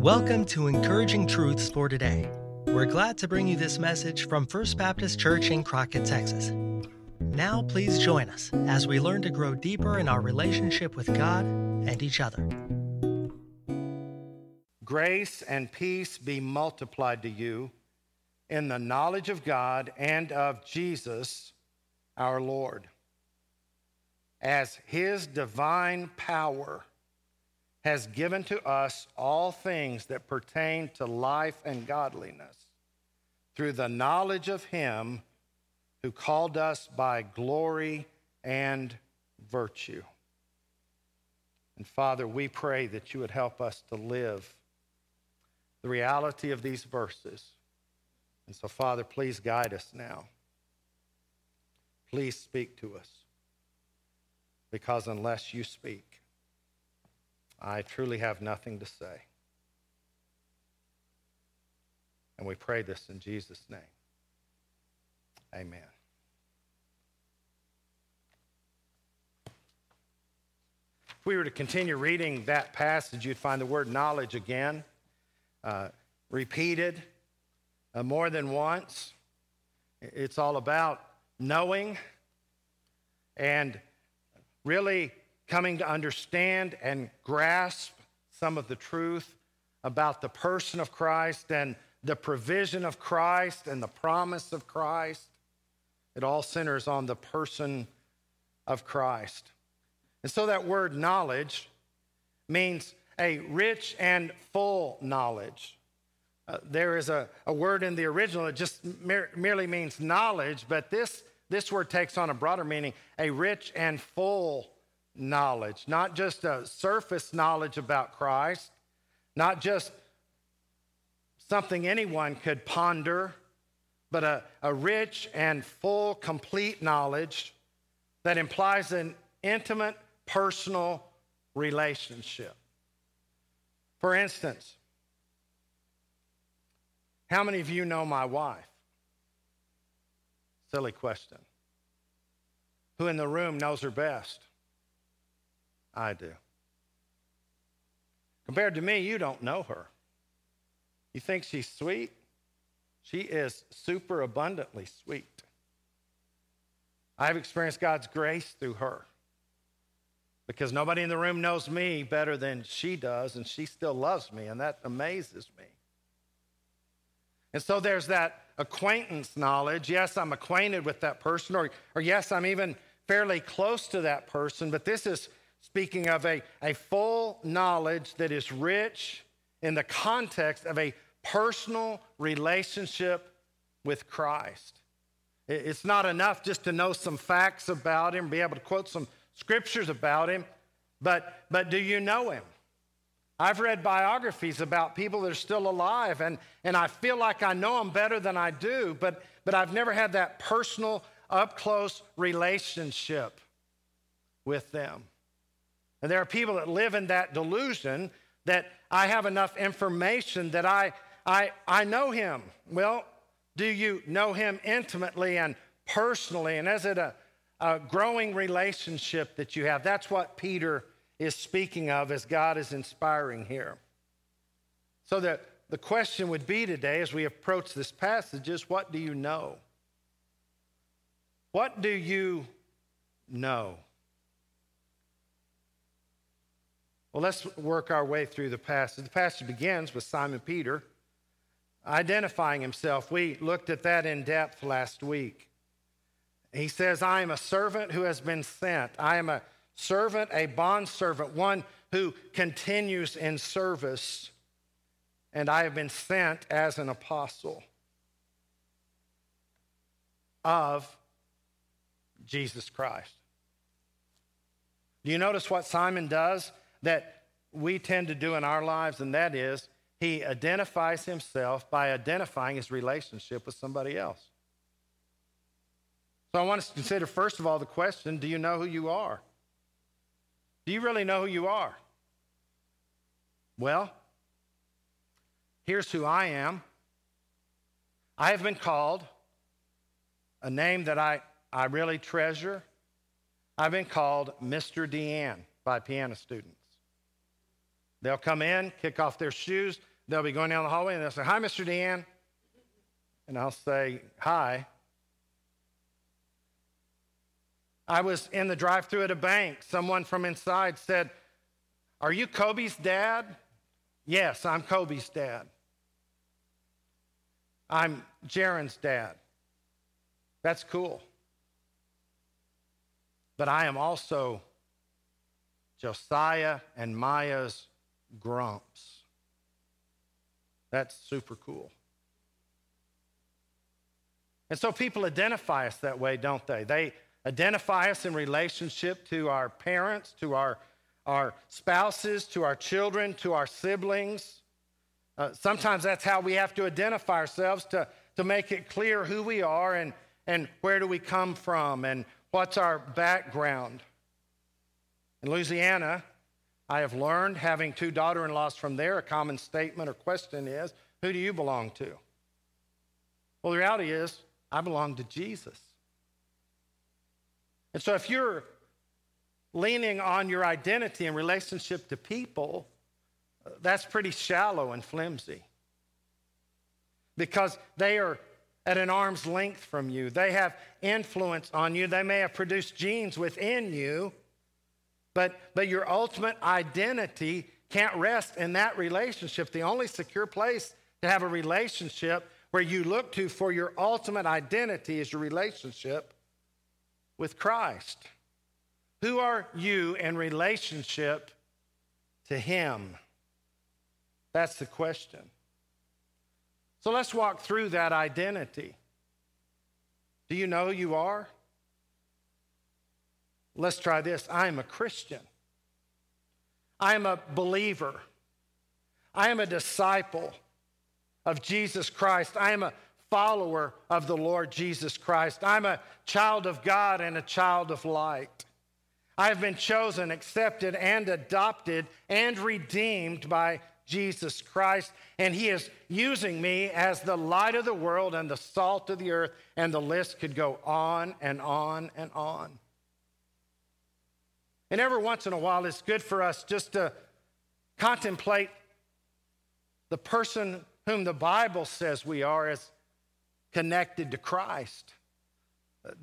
Welcome to Encouraging Truths for Today. We're glad to bring you this message from First Baptist Church in Crockett, Texas. Now, please join us as we learn to grow deeper in our relationship with God and each other. Grace and peace be multiplied to you in the knowledge of God and of Jesus our Lord, as his divine power has given to us all things that pertain to life and godliness through the knowledge of him who called us by glory and virtue. And Father, we pray that you would help us to live the reality of these verses. And so, Father, please guide us now. Please speak to us. Because unless you speak, I truly have nothing to say. And we pray this in Jesus' name. Amen. If we were to continue reading that passage, you'd find the word knowledge again, uh, repeated uh, more than once. It's all about knowing and really coming to understand and grasp some of the truth about the person of Christ and the provision of Christ and the promise of Christ. It all centers on the person of Christ. And so that word knowledge means a rich and full knowledge. Uh, there is a, a word in the original that just mer- merely means knowledge, but this, this word takes on a broader meaning a rich and full knowledge, not just a surface knowledge about Christ, not just something anyone could ponder, but a, a rich and full, complete knowledge that implies an intimate, personal relationship. For instance, how many of you know my wife? Silly question. Who in the room knows her best? I do. Compared to me, you don't know her. You think she's sweet? She is super abundantly sweet. I've experienced God's grace through her because nobody in the room knows me better than she does, and she still loves me, and that amazes me. And so there's that acquaintance knowledge. Yes, I'm acquainted with that person, or, or yes, I'm even fairly close to that person, but this is speaking of a, a full knowledge that is rich in the context of a personal relationship with Christ. It's not enough just to know some facts about him, be able to quote some scriptures about him, but, but do you know him? I've read biographies about people that are still alive, and, and I feel like I know them better than I do, but, but I've never had that personal, up close relationship with them. And there are people that live in that delusion that I have enough information that I, I, I know him. Well, do you know him intimately and personally? And is it a, a growing relationship that you have? That's what Peter is speaking of as God is inspiring here. So that the question would be today as we approach this passage is what do you know? What do you know? Well, let's work our way through the passage. The passage begins with Simon Peter identifying himself. We looked at that in depth last week. He says, I am a servant who has been sent. I am a servant, a bondservant, one who continues in service. And I have been sent as an apostle of Jesus Christ. Do you notice what Simon does? That we tend to do in our lives, and that is he identifies himself by identifying his relationship with somebody else. So I want us to consider, first of all, the question do you know who you are? Do you really know who you are? Well, here's who I am. I have been called a name that I, I really treasure. I've been called Mr. Deanne by piano students. They'll come in, kick off their shoes. They'll be going down the hallway and they'll say, Hi, Mr. Dan. And I'll say, Hi. I was in the drive through at a bank. Someone from inside said, Are you Kobe's dad? Yes, I'm Kobe's dad. I'm Jaron's dad. That's cool. But I am also Josiah and Maya's grumps. That's super cool. And so people identify us that way, don't they? They identify us in relationship to our parents, to our, our spouses, to our children, to our siblings. Uh, sometimes that's how we have to identify ourselves to, to make it clear who we are and, and where do we come from and what's our background. In Louisiana, I have learned, having two daughter in laws from there, a common statement or question is, Who do you belong to? Well, the reality is, I belong to Jesus. And so if you're leaning on your identity in relationship to people, that's pretty shallow and flimsy because they are at an arm's length from you. They have influence on you. They may have produced genes within you, but, but your ultimate identity can't rest in that relationship. The only secure place to have a relationship where you look to for your ultimate identity is your relationship with Christ. Who are you in relationship to Him? That's the question. So let's walk through that identity. Do you know who you are? Let's try this. I am a Christian. I am a believer. I am a disciple of Jesus Christ. I am a follower of the Lord Jesus Christ. I'm a child of God and a child of light. I have been chosen, accepted, and adopted and redeemed by Jesus Christ, and He is using me as the light of the world and the salt of the earth, and the list could go on and on and on. And every once in a while, it's good for us just to contemplate the person whom the Bible says we are as connected to Christ.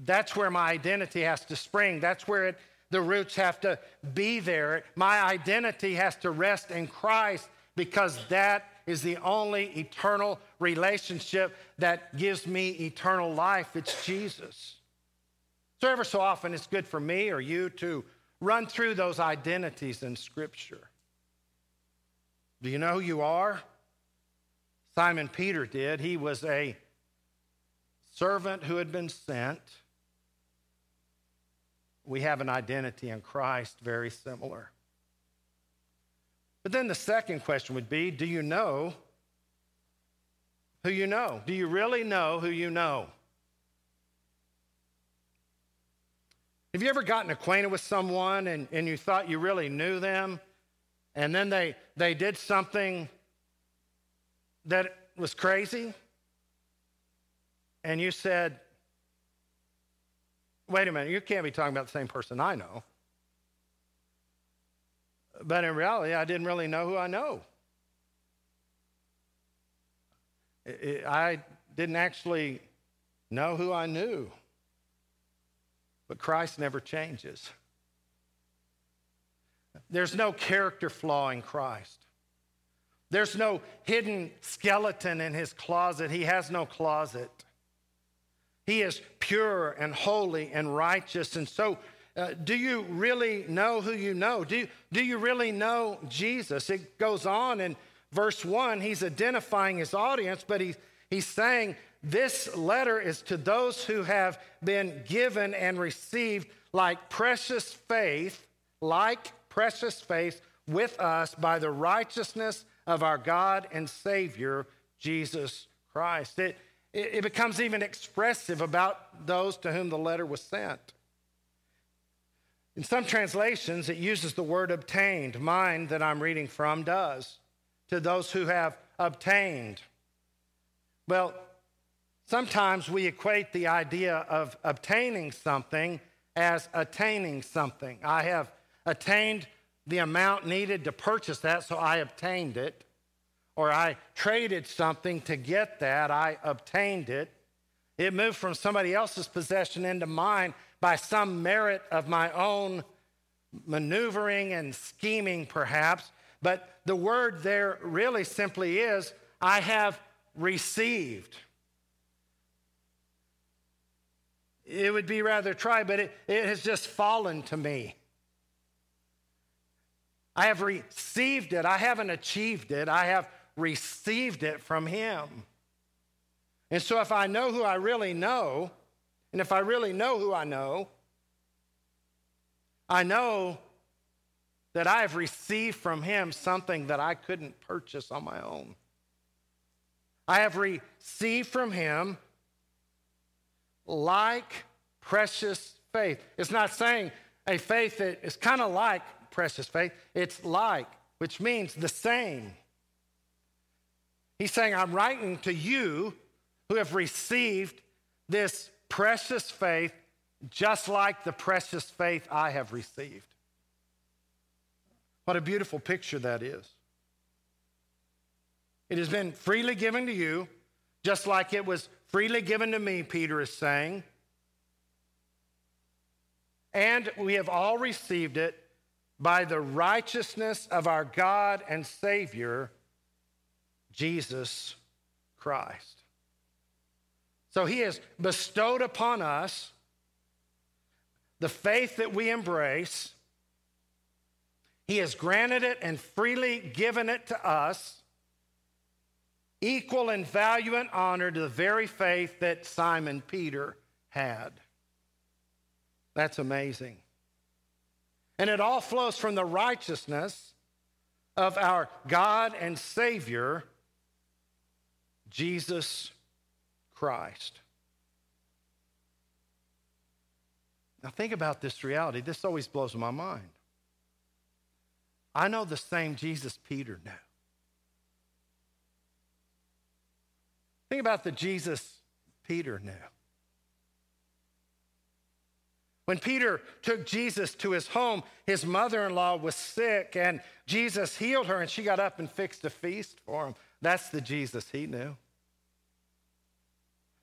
That's where my identity has to spring. That's where it, the roots have to be there. My identity has to rest in Christ because that is the only eternal relationship that gives me eternal life. It's Jesus. So, ever so often, it's good for me or you to run through those identities in Scripture. Do you know who you are? Simon Peter did. He was a servant who had been sent. We have an identity in Christ very similar. But then the second question would be Do you know who you know? Do you really know who you know? Have you ever gotten acquainted with someone and, and you thought you really knew them, and then they, they did something that was crazy? and you said, wait a minute, you can't be talking about the same person I know. But in reality, I didn't really know who I know. I didn't actually know who I knew. But Christ never changes. There's no character flaw in Christ. There's no hidden skeleton in his closet. He has no closet. He is pure and holy and righteous. And so, uh, do you really know who you know? Do, do you really know Jesus? It goes on in verse 1. He's identifying his audience, but he, he's saying, This letter is to those who have been given and received like precious faith, like precious faith with us by the righteousness of our God and Savior, Jesus Christ. It, it becomes even expressive about those to whom the letter was sent. In some translations, it uses the word obtained. Mine, that I'm reading from, does. To those who have obtained. Well, sometimes we equate the idea of obtaining something as attaining something. I have attained the amount needed to purchase that, so I obtained it. Or I traded something to get that, I obtained it. It moved from somebody else's possession into mine by some merit of my own maneuvering and scheming, perhaps. But the word there really simply is I have received. It would be rather try, but it, it has just fallen to me. I have received it. I haven't achieved it. I have received it from Him. And so, if I know who I really know, and if I really know who I know, I know that I have received from Him something that I couldn't purchase on my own. I have received from Him like precious faith. It's not saying a faith that is kind of like precious faith, it's like, which means the same. He's saying, I'm writing to you who have received this precious faith just like the precious faith I have received. What a beautiful picture that is. It has been freely given to you, just like it was freely given to me, Peter is saying. And we have all received it by the righteousness of our God and Savior, Jesus Christ. So he has bestowed upon us the faith that we embrace. He has granted it and freely given it to us, equal in value and honor to the very faith that Simon Peter had. That's amazing. And it all flows from the righteousness of our God and Savior, Jesus Christ. Now, think about this reality. This always blows my mind. I know the same Jesus Peter knew. Think about the Jesus Peter knew. When Peter took Jesus to his home, his mother in law was sick, and Jesus healed her, and she got up and fixed a feast for him. That's the Jesus he knew.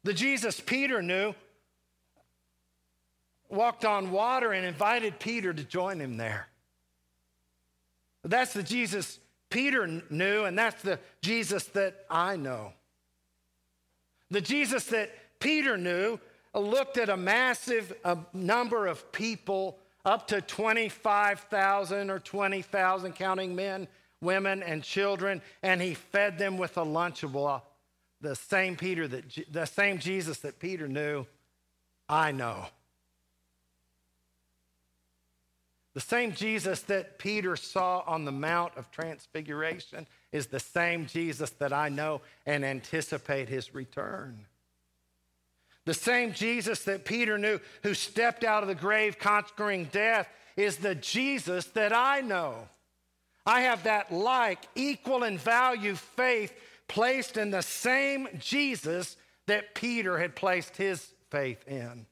The Jesus Peter knew walked on water and invited Peter to join him there. That's the Jesus Peter knew, and that's the Jesus that I know. The Jesus that Peter knew looked at a massive number of people, up to 25,000 or 20,000, counting men, women, and children, and he fed them with a Lunchable. The same Peter that the same Jesus that Peter knew, I know. The same Jesus that Peter saw on the Mount of Transfiguration is the same Jesus that I know and anticipate his return. The same Jesus that Peter knew who stepped out of the grave conquering death is the Jesus that I know. I have that like, equal in value faith placed in the same Jesus that Peter had placed his faith in.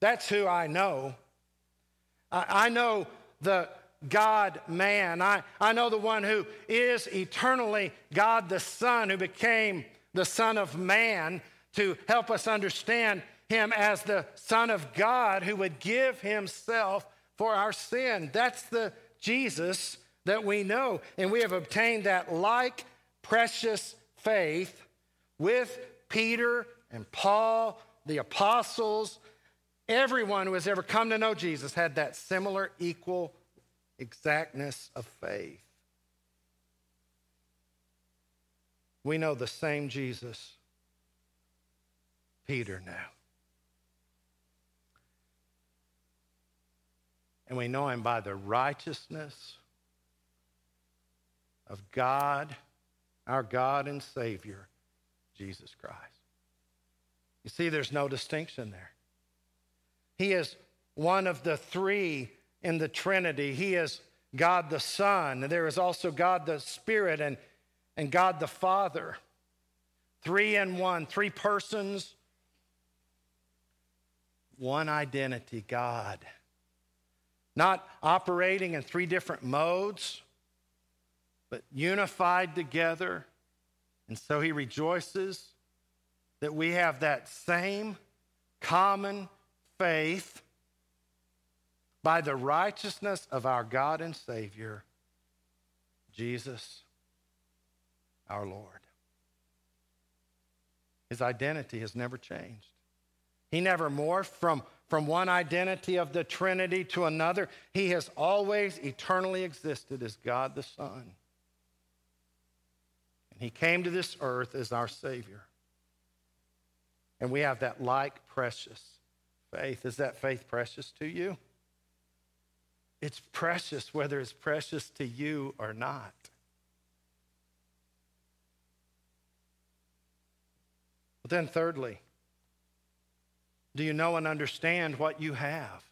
That's who I know. I, know the God man. I, I know the one who is eternally God the Son, who became the Son of Man to help us understand him as the Son of God who would give himself for our sin. That's the Jesus that we know. And we have obtained that like precious faith with Peter and Paul, the apostles. Everyone who has ever come to know Jesus had that similar, equal exactness of faith. We know the same Jesus Peter now. And we know him by the righteousness of God, our God and Savior, Jesus Christ. You see, there's no distinction there. He is one of the three in the Trinity. He is God the Son, and there is also God the Spirit and, and God the Father. Three in one, three persons, one identity God. not operating in three different modes, but unified together. And so he rejoices that we have that same common faith by the righteousness of our God and Savior, Jesus our Lord. His identity has never changed. He never morphed from, from one identity of the Trinity to another. He has always eternally existed as God the Son. And He came to this earth as our Savior. And we have that like precious faith. Is that faith precious to you? It's precious whether it's precious to you or not. But then, thirdly, do you know and understand what you have?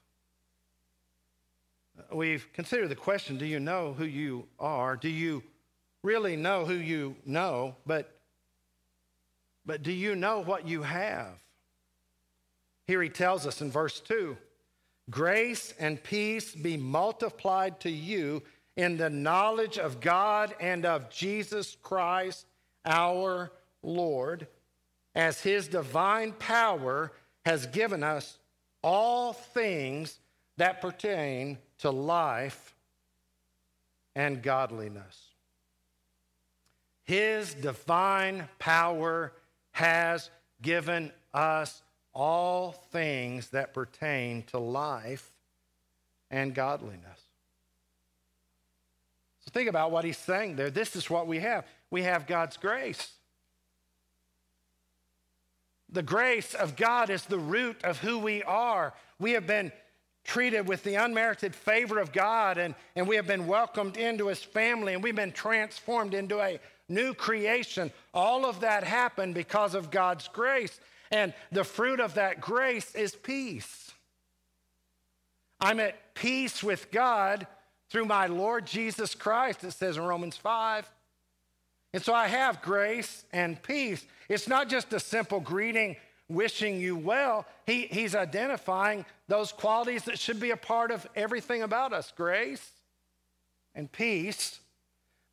We've considered the question do you know who you are? Do you really know who you know? But, but do you know what you have? Here he tells us in verse 2 Grace and peace be multiplied to you in the knowledge of God and of Jesus Christ our Lord as his divine power has given us all things that pertain to life and godliness. His divine power has given us all things that pertain to life and godliness. So think about what he's saying there. This is what we have we have God's grace. The grace of God is the root of who we are. We have been treated with the unmerited favor of God, and, and we have been welcomed into his family, and we've been transformed into a new creation. All of that happened because of God's grace, and the fruit of that grace is peace. I'm at peace with God through my Lord Jesus Christ, it says in Romans 5. And so I have grace and peace. It's not just a simple greeting wishing you well. He, he's identifying those qualities that should be a part of everything about us grace and peace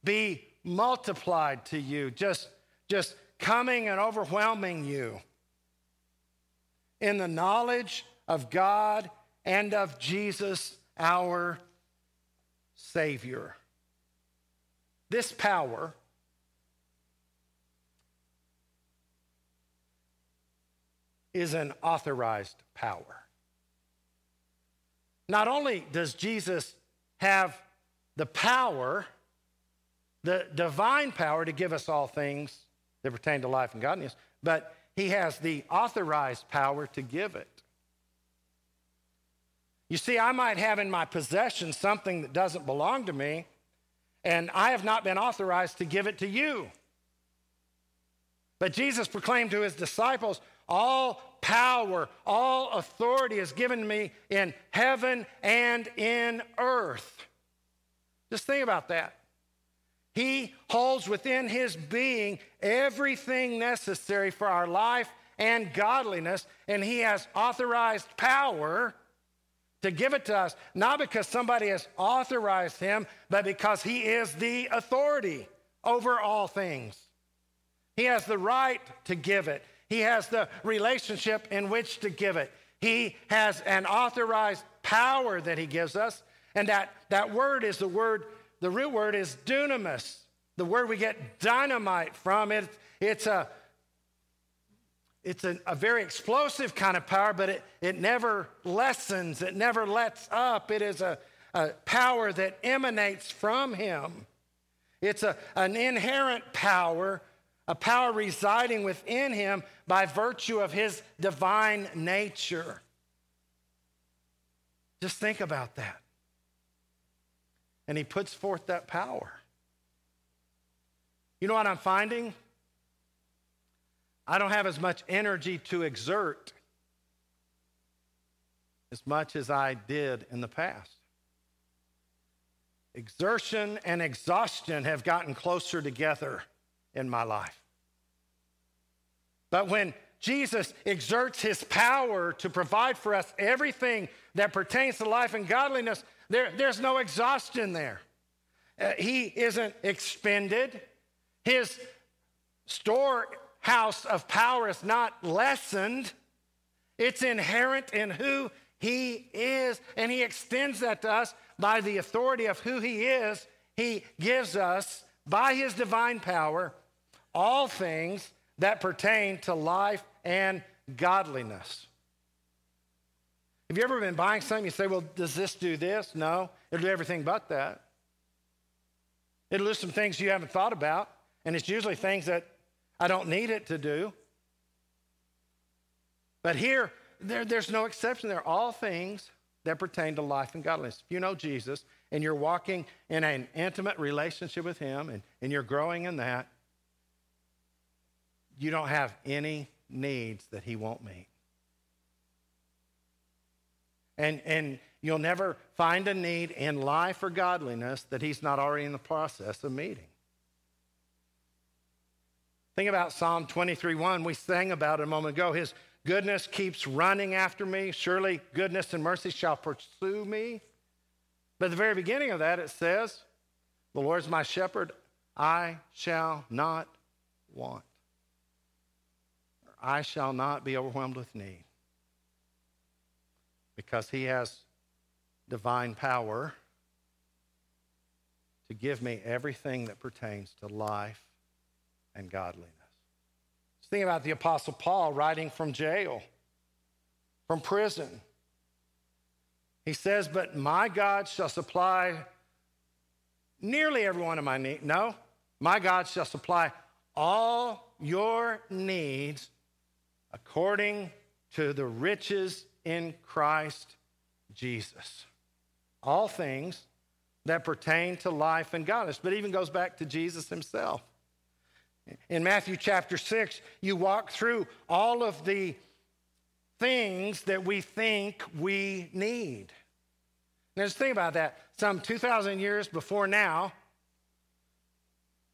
be multiplied to you, just, just coming and overwhelming you in the knowledge of God and of Jesus, our Savior. This power is an authorized power. Not only does Jesus have the power, the divine power to give us all things that pertain to life and godliness, but he has the authorized power to give it. You see, I might have in my possession something that doesn't belong to me, and I have not been authorized to give it to you. But Jesus proclaimed to his disciples, all power, all authority is given me in heaven and in earth. Just think about that. He holds within his being everything necessary for our life and godliness, and he has authorized power to give it to us, not because somebody has authorized him, but because he is the authority over all things. He has the right to give it. He has the relationship in which to give it. He has an authorized power that he gives us. And that, that word is the word, the root word is dunamis, the word we get dynamite from. It, it's a, it's a, a, very explosive kind of power, but it, it never lessens, it never lets up. It is a, a power that emanates from him. It's a, an inherent power a power residing within him by virtue of his divine nature. Just think about that. And he puts forth that power. You know what I'm finding? I don't have as much energy to exert as much as I did in the past. Exertion and exhaustion have gotten closer together in my life. But when Jesus exerts his power to provide for us everything that pertains to life and godliness, There, there's no exhaustion there. Uh, he isn't expended. His storehouse of power is not lessened. It's inherent in who he is, and he extends that to us by the authority of who he is. He gives us, by his divine power, all things that pertain to life and godliness. Have you ever been buying something? You say, well, does this do this? No, it'll do everything but that. It'll do some things you haven't thought about, and it's usually things that I don't need it to do. But here, there, there's no exception. They're all things that pertain to life and godliness. If you know Jesus and you're walking in an intimate relationship with Him and, and you're growing in that, you don't have any needs that He won't meet. And, and you'll never find a need in life or godliness that He's not already in the process of meeting. Think about Psalm 23 1. We sang about it a moment ago. His Goodness keeps running after me. Surely goodness and mercy shall pursue me. But at the very beginning of that, it says, The Lord is my shepherd, I shall not want. I shall not be overwhelmed with need. Because he has divine power to give me everything that pertains to life and godliness. Think about the Apostle Paul writing from jail, from prison. He says, But my God shall supply nearly every one of my needs. No, my God shall supply all your needs according to the riches in Christ Jesus. All things that pertain to life and godliness, but even goes back to Jesus himself. In Matthew chapter 6, you walk through all of the things that we think we need. Now, just think about that. Some 2,000 years before now,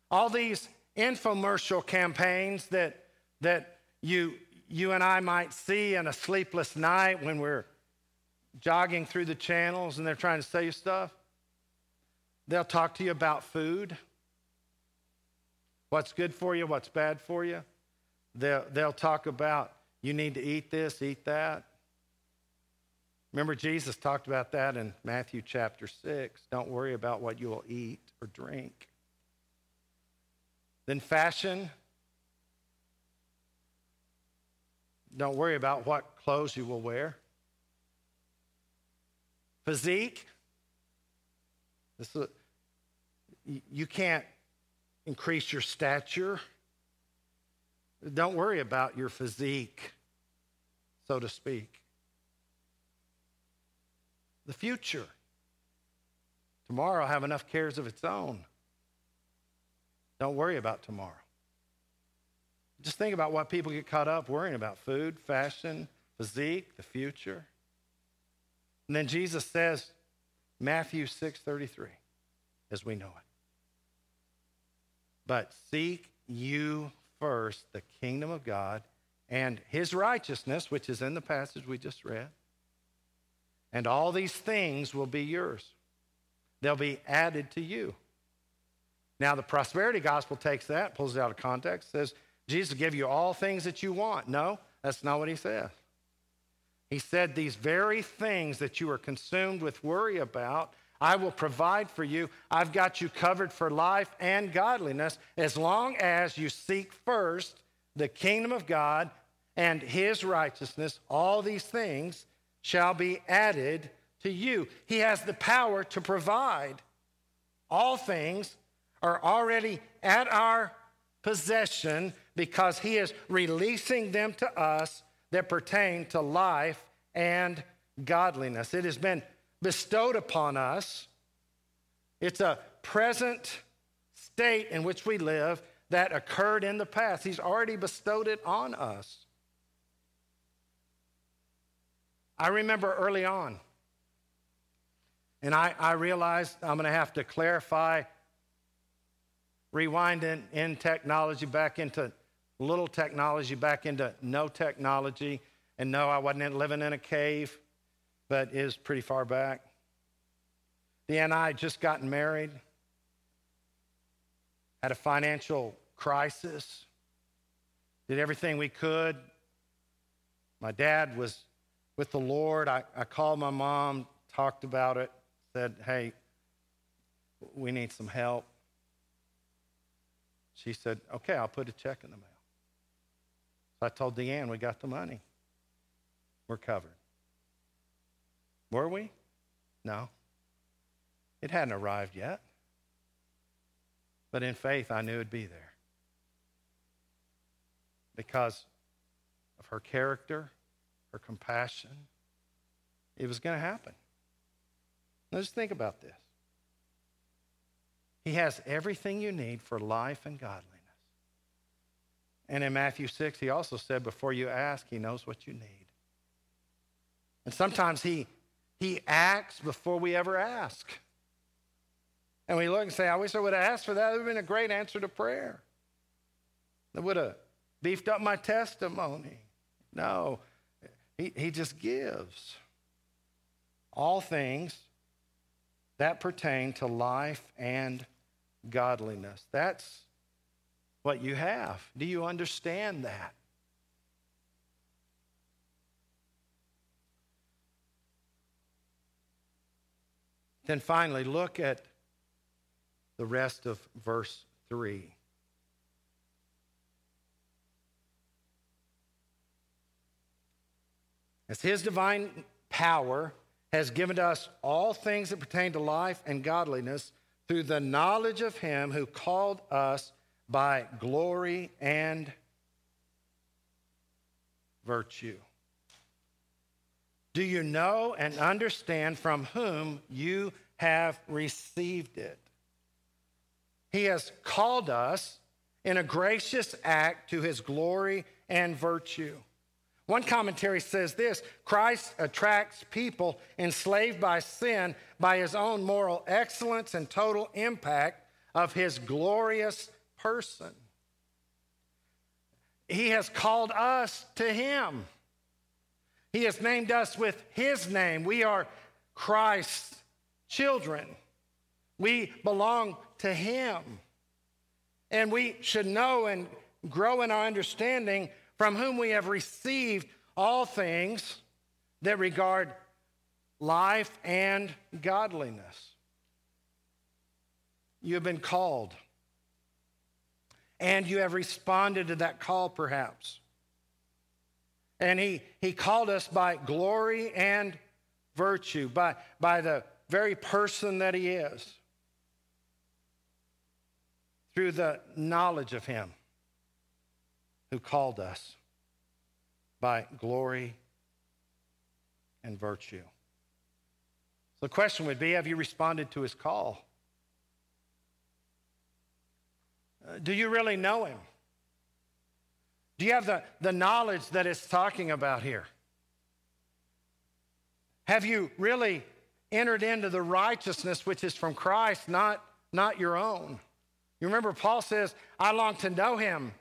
all these infomercial campaigns that, that you, you and I might see in a sleepless night when we're jogging through the channels and they're trying to sell you stuff, they'll talk to you about food. What's good for you, what's bad for you. They'll, they'll talk about you need to eat this, eat that. Remember, Jesus talked about that in Matthew chapter 6. Don't worry about what you will eat or drink. Then, fashion. Don't worry about what clothes you will wear. Physique. This is, you can't increase your stature. Don't worry about your physique, so to speak. The future. Tomorrow will have enough cares of its own. Don't worry about tomorrow. Just think about why people get caught up worrying about food, fashion, physique, the future. And then Jesus says, Matthew 6:33, as we know it. But seek you first the kingdom of God and his righteousness, which is in the passage we just read. And all these things will be yours. They'll be added to you. Now, the prosperity gospel takes that, pulls it out of context, says, Jesus will give you all things that you want. No, that's not what he says. He said, These very things that you are consumed with worry about, I will provide for you. I've got you covered for life and godliness as long as you seek first the kingdom of God and his righteousness. All these things shall be added to you. He has the power to provide. All things are already at our possession because he is releasing them to us that pertain to life and godliness. It has been bestowed upon us. It's a present state in which we live that occurred in the past. He's already bestowed it on us. I remember early on, and I, I realized I'm going to have to clarify, rewind in, technology back into little technology, back into no technology. And no, I wasn't living in a cave but is pretty far back. Deanna and I had just gotten married, had a financial crisis, did everything we could. My dad was with the Lord. I, I called my mom, talked about it, said, hey, we need some help. She said, okay, I'll put a check in the mail. So I told Deanne, we got the money. We're covered. Were we? No. It hadn't arrived yet. But in faith, I knew it'd be there. Because of her character, her compassion, it was going to happen. Now just think about this. He has everything you need for life and godliness. And in Matthew 6, he also said, before you ask, he knows what you need. And sometimes he, he acts before we ever ask. And we look and say, I wish I would have asked for that. It would have been a great answer to prayer. That would have beefed up my testimony. No, he, he just gives. All things that pertain to life and godliness. That's what you have. Do you understand that? Then finally, look at the rest of verse 3. As his divine power has given to us all things that pertain to life and godliness through the knowledge of him who called us by glory and virtue. Do you know and understand from whom you have received it? He has called us in a gracious act to his glory and virtue. One commentary says this Christ attracts people enslaved by sin by his own moral excellence and total impact of his glorious person. He has called us to him. He has named us with his name. We are Christ's children. We belong to him. And we should know and grow in our understanding from whom we have received all things that regard life and godliness. You have been called, and you have responded to that call, perhaps. And he, he called us by glory and virtue, by, by the very person that he is, through the knowledge of him who called us by glory and virtue. So the question would be Have you responded to his call? Uh, do you really know him? Do you have the, the knowledge that it's talking about here? Have you really entered into the righteousness which is from Christ, not, not your own? You remember, Paul says, I long to know him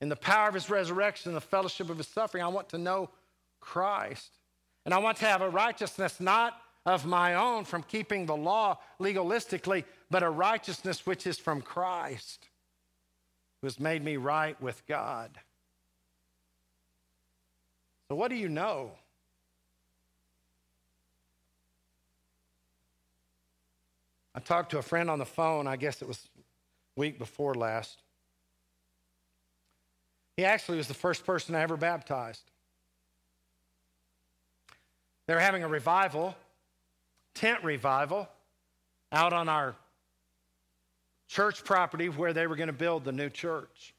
in the power of his resurrection, and the fellowship of his suffering. I want to know Christ. And I want to have a righteousness not of my own from keeping the law legalistically, but a righteousness which is from Christ, who has made me right with God. So, what do you know? I talked to a friend on the phone, I guess it was week before last. He actually was the first person I ever baptized. They were having a revival, tent revival, out on our church property where they were going to build the new church.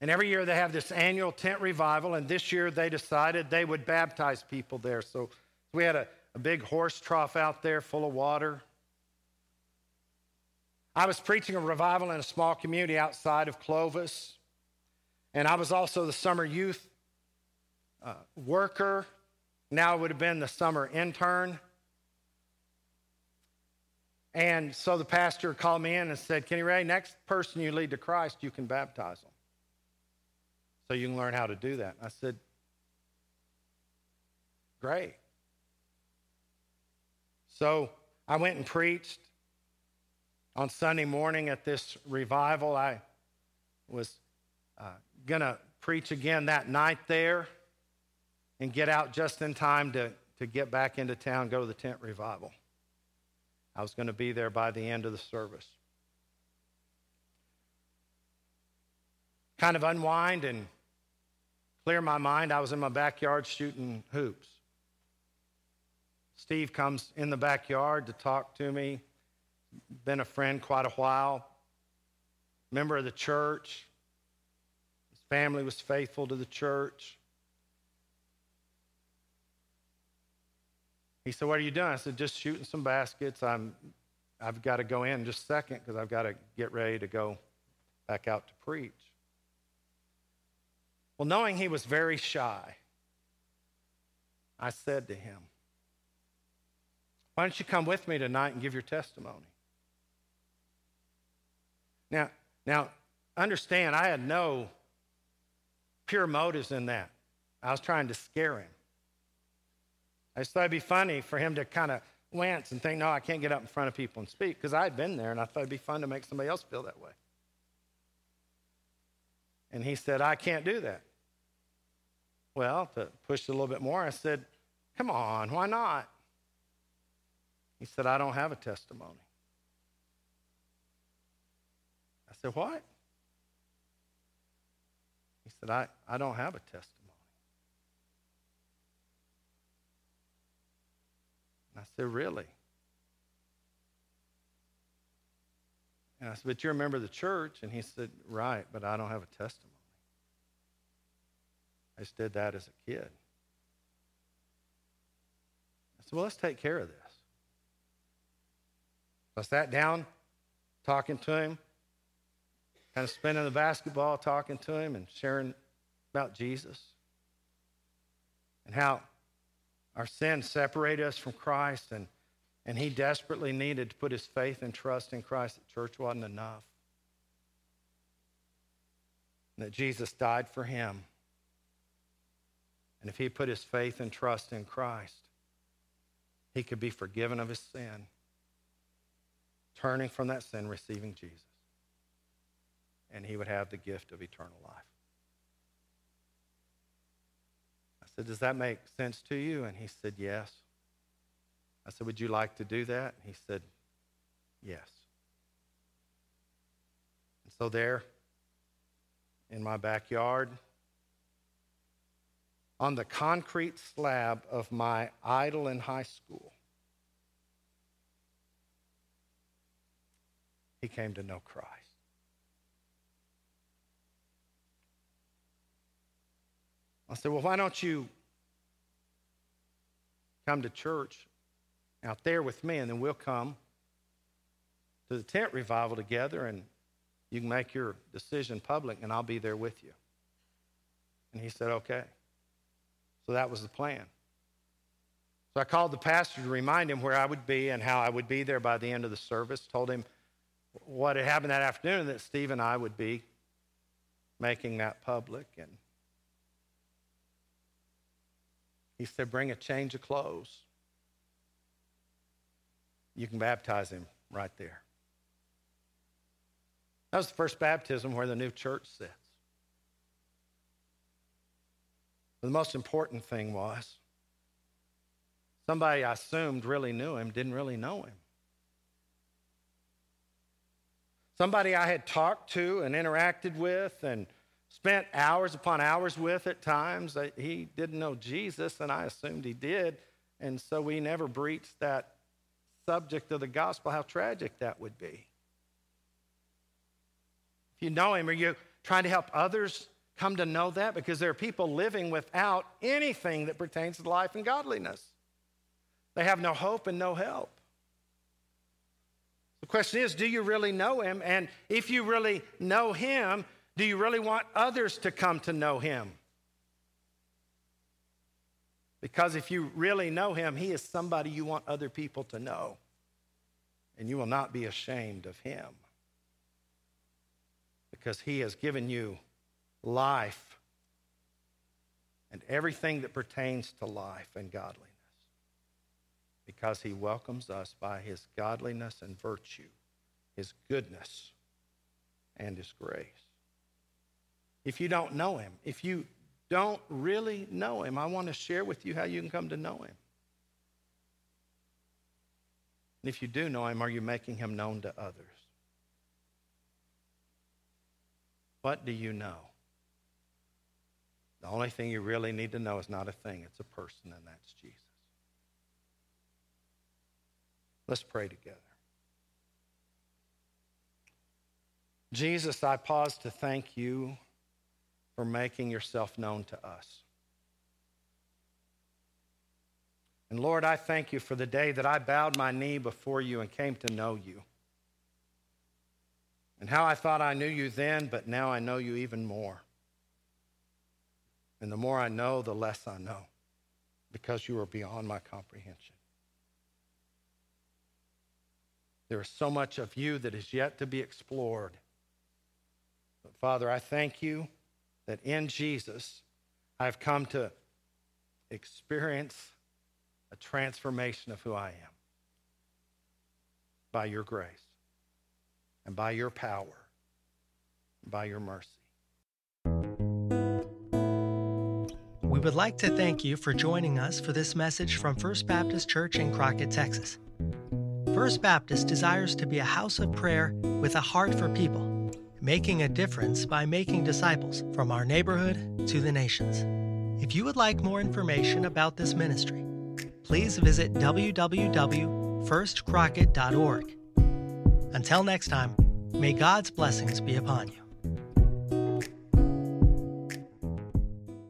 And every year they have this annual tent revival, and this year they decided they would baptize people there. So we had a, a big horse trough out there full of water. I was preaching a revival in a small community outside of Clovis, and I was also the summer youth uh, worker. Now it would have been the summer intern. And so the pastor called me in and said, Keeney Ray, next person you lead to Christ, you can baptize them. So you can learn how to do that. I said, Great. So I went and preached on Sunday morning at this revival. I was uh, going to preach again that night there and get out just in time to, to get back into town, go to the tent revival. I was going to be there by the end of the service. Kind of unwind and clear my mind. I was in my backyard shooting hoops. Steve comes in the backyard to talk to me. Been a friend quite a while. Member of the church. His family was faithful to the church. He said, What are you doing? I said, Just shooting some baskets. I'm, I've got to go in just a second because I've got to get ready to go back out to preach. Well, knowing he was very shy, I said to him, Why don't you come with me tonight and give your testimony? Now, now understand, I had no pure motives in that. I was trying to scare him. I just thought it'd be funny for him to kind of wince and think, no, I can't get up in front of people and speak, because I had been there and I thought it'd be fun to make somebody else feel that way. And he said, I can't do that. Well, to push it a little bit more, I said, Come on, why not? He said, I don't have a testimony. I said, What? He said, I, I don't have a testimony. And I said, Really? And I said, But you're a member of the church? And he said, Right, but I don't have a testimony. I just did that as a kid. I said, Well, let's take care of this. So I sat down, talking to him, kind of spinning the basketball, talking to him, and sharing about Jesus and how our sin separated us from Christ, and, and he desperately needed to put his faith and trust in Christ. That church wasn't enough. And that Jesus died for him. And if he put his faith and trust in Christ, he could be forgiven of his sin, turning from that sin, receiving Jesus. And he would have the gift of eternal life. I said, Does that make sense to you? And he said, Yes. I said, Would you like to do that? And He said, Yes. And so there in my backyard, on the concrete slab of my idol in high school, he came to know Christ. I said, Well, why don't you come to church out there with me, and then we'll come to the tent revival together, and you can make your decision public, and I'll be there with you. And he said, Okay. So that was the plan. So I called the pastor to remind him where I would be and how I would be there by the end of the service. Told him what had happened that afternoon, that Steve and I would be making that public. And He said, Bring a change of clothes. You can baptize him right there. That was the first baptism where the new church sits. The most important thing was somebody I assumed really knew him didn't really know him. Somebody I had talked to and interacted with and spent hours upon hours with at times. He didn't know Jesus, and I assumed he did. And so we never breached that subject of the gospel, how tragic that would be. If you know him, are you trying to help others come to know that? Because there are people living without anything that pertains to life and godliness. They have no hope and no help. The question is do you really know him? And if you really know him, do you really want others to come to know him? Because if you really know him, he is somebody you want other people to know. And you will not be ashamed of him. Because he has given you life and everything that pertains to life and godliness. because he welcomes us by his godliness and virtue, his goodness, and his grace. If you don't know him, if you don't really know him, I want to share with you how you can come to know him. And if you do know him, are you making him known to others? What do you know? The only thing you really need to know is not a thing, it's a person, and that's Jesus. Let's pray together. Jesus, I pause to thank you for making yourself known to us. And Lord, I thank you for the day that I bowed my knee before you and came to know you. And how I thought I knew you then, but now I know you even more. And the more I know, the less I know, because you are beyond my comprehension. There is so much of you that is yet to be explored. But Father, I thank you that in Jesus, I've come to experience a transformation of who I am by your grace and by your power, by your mercy. We would like to thank you for joining us for this message from First Baptist Church in Crockett, Texas. First Baptist desires to be a house of prayer with a heart for people, making a difference by making disciples from our neighborhood to the nations. If you would like more information about this ministry, please visit www.firstcrockett.org. Until next time, may God's blessings be upon you.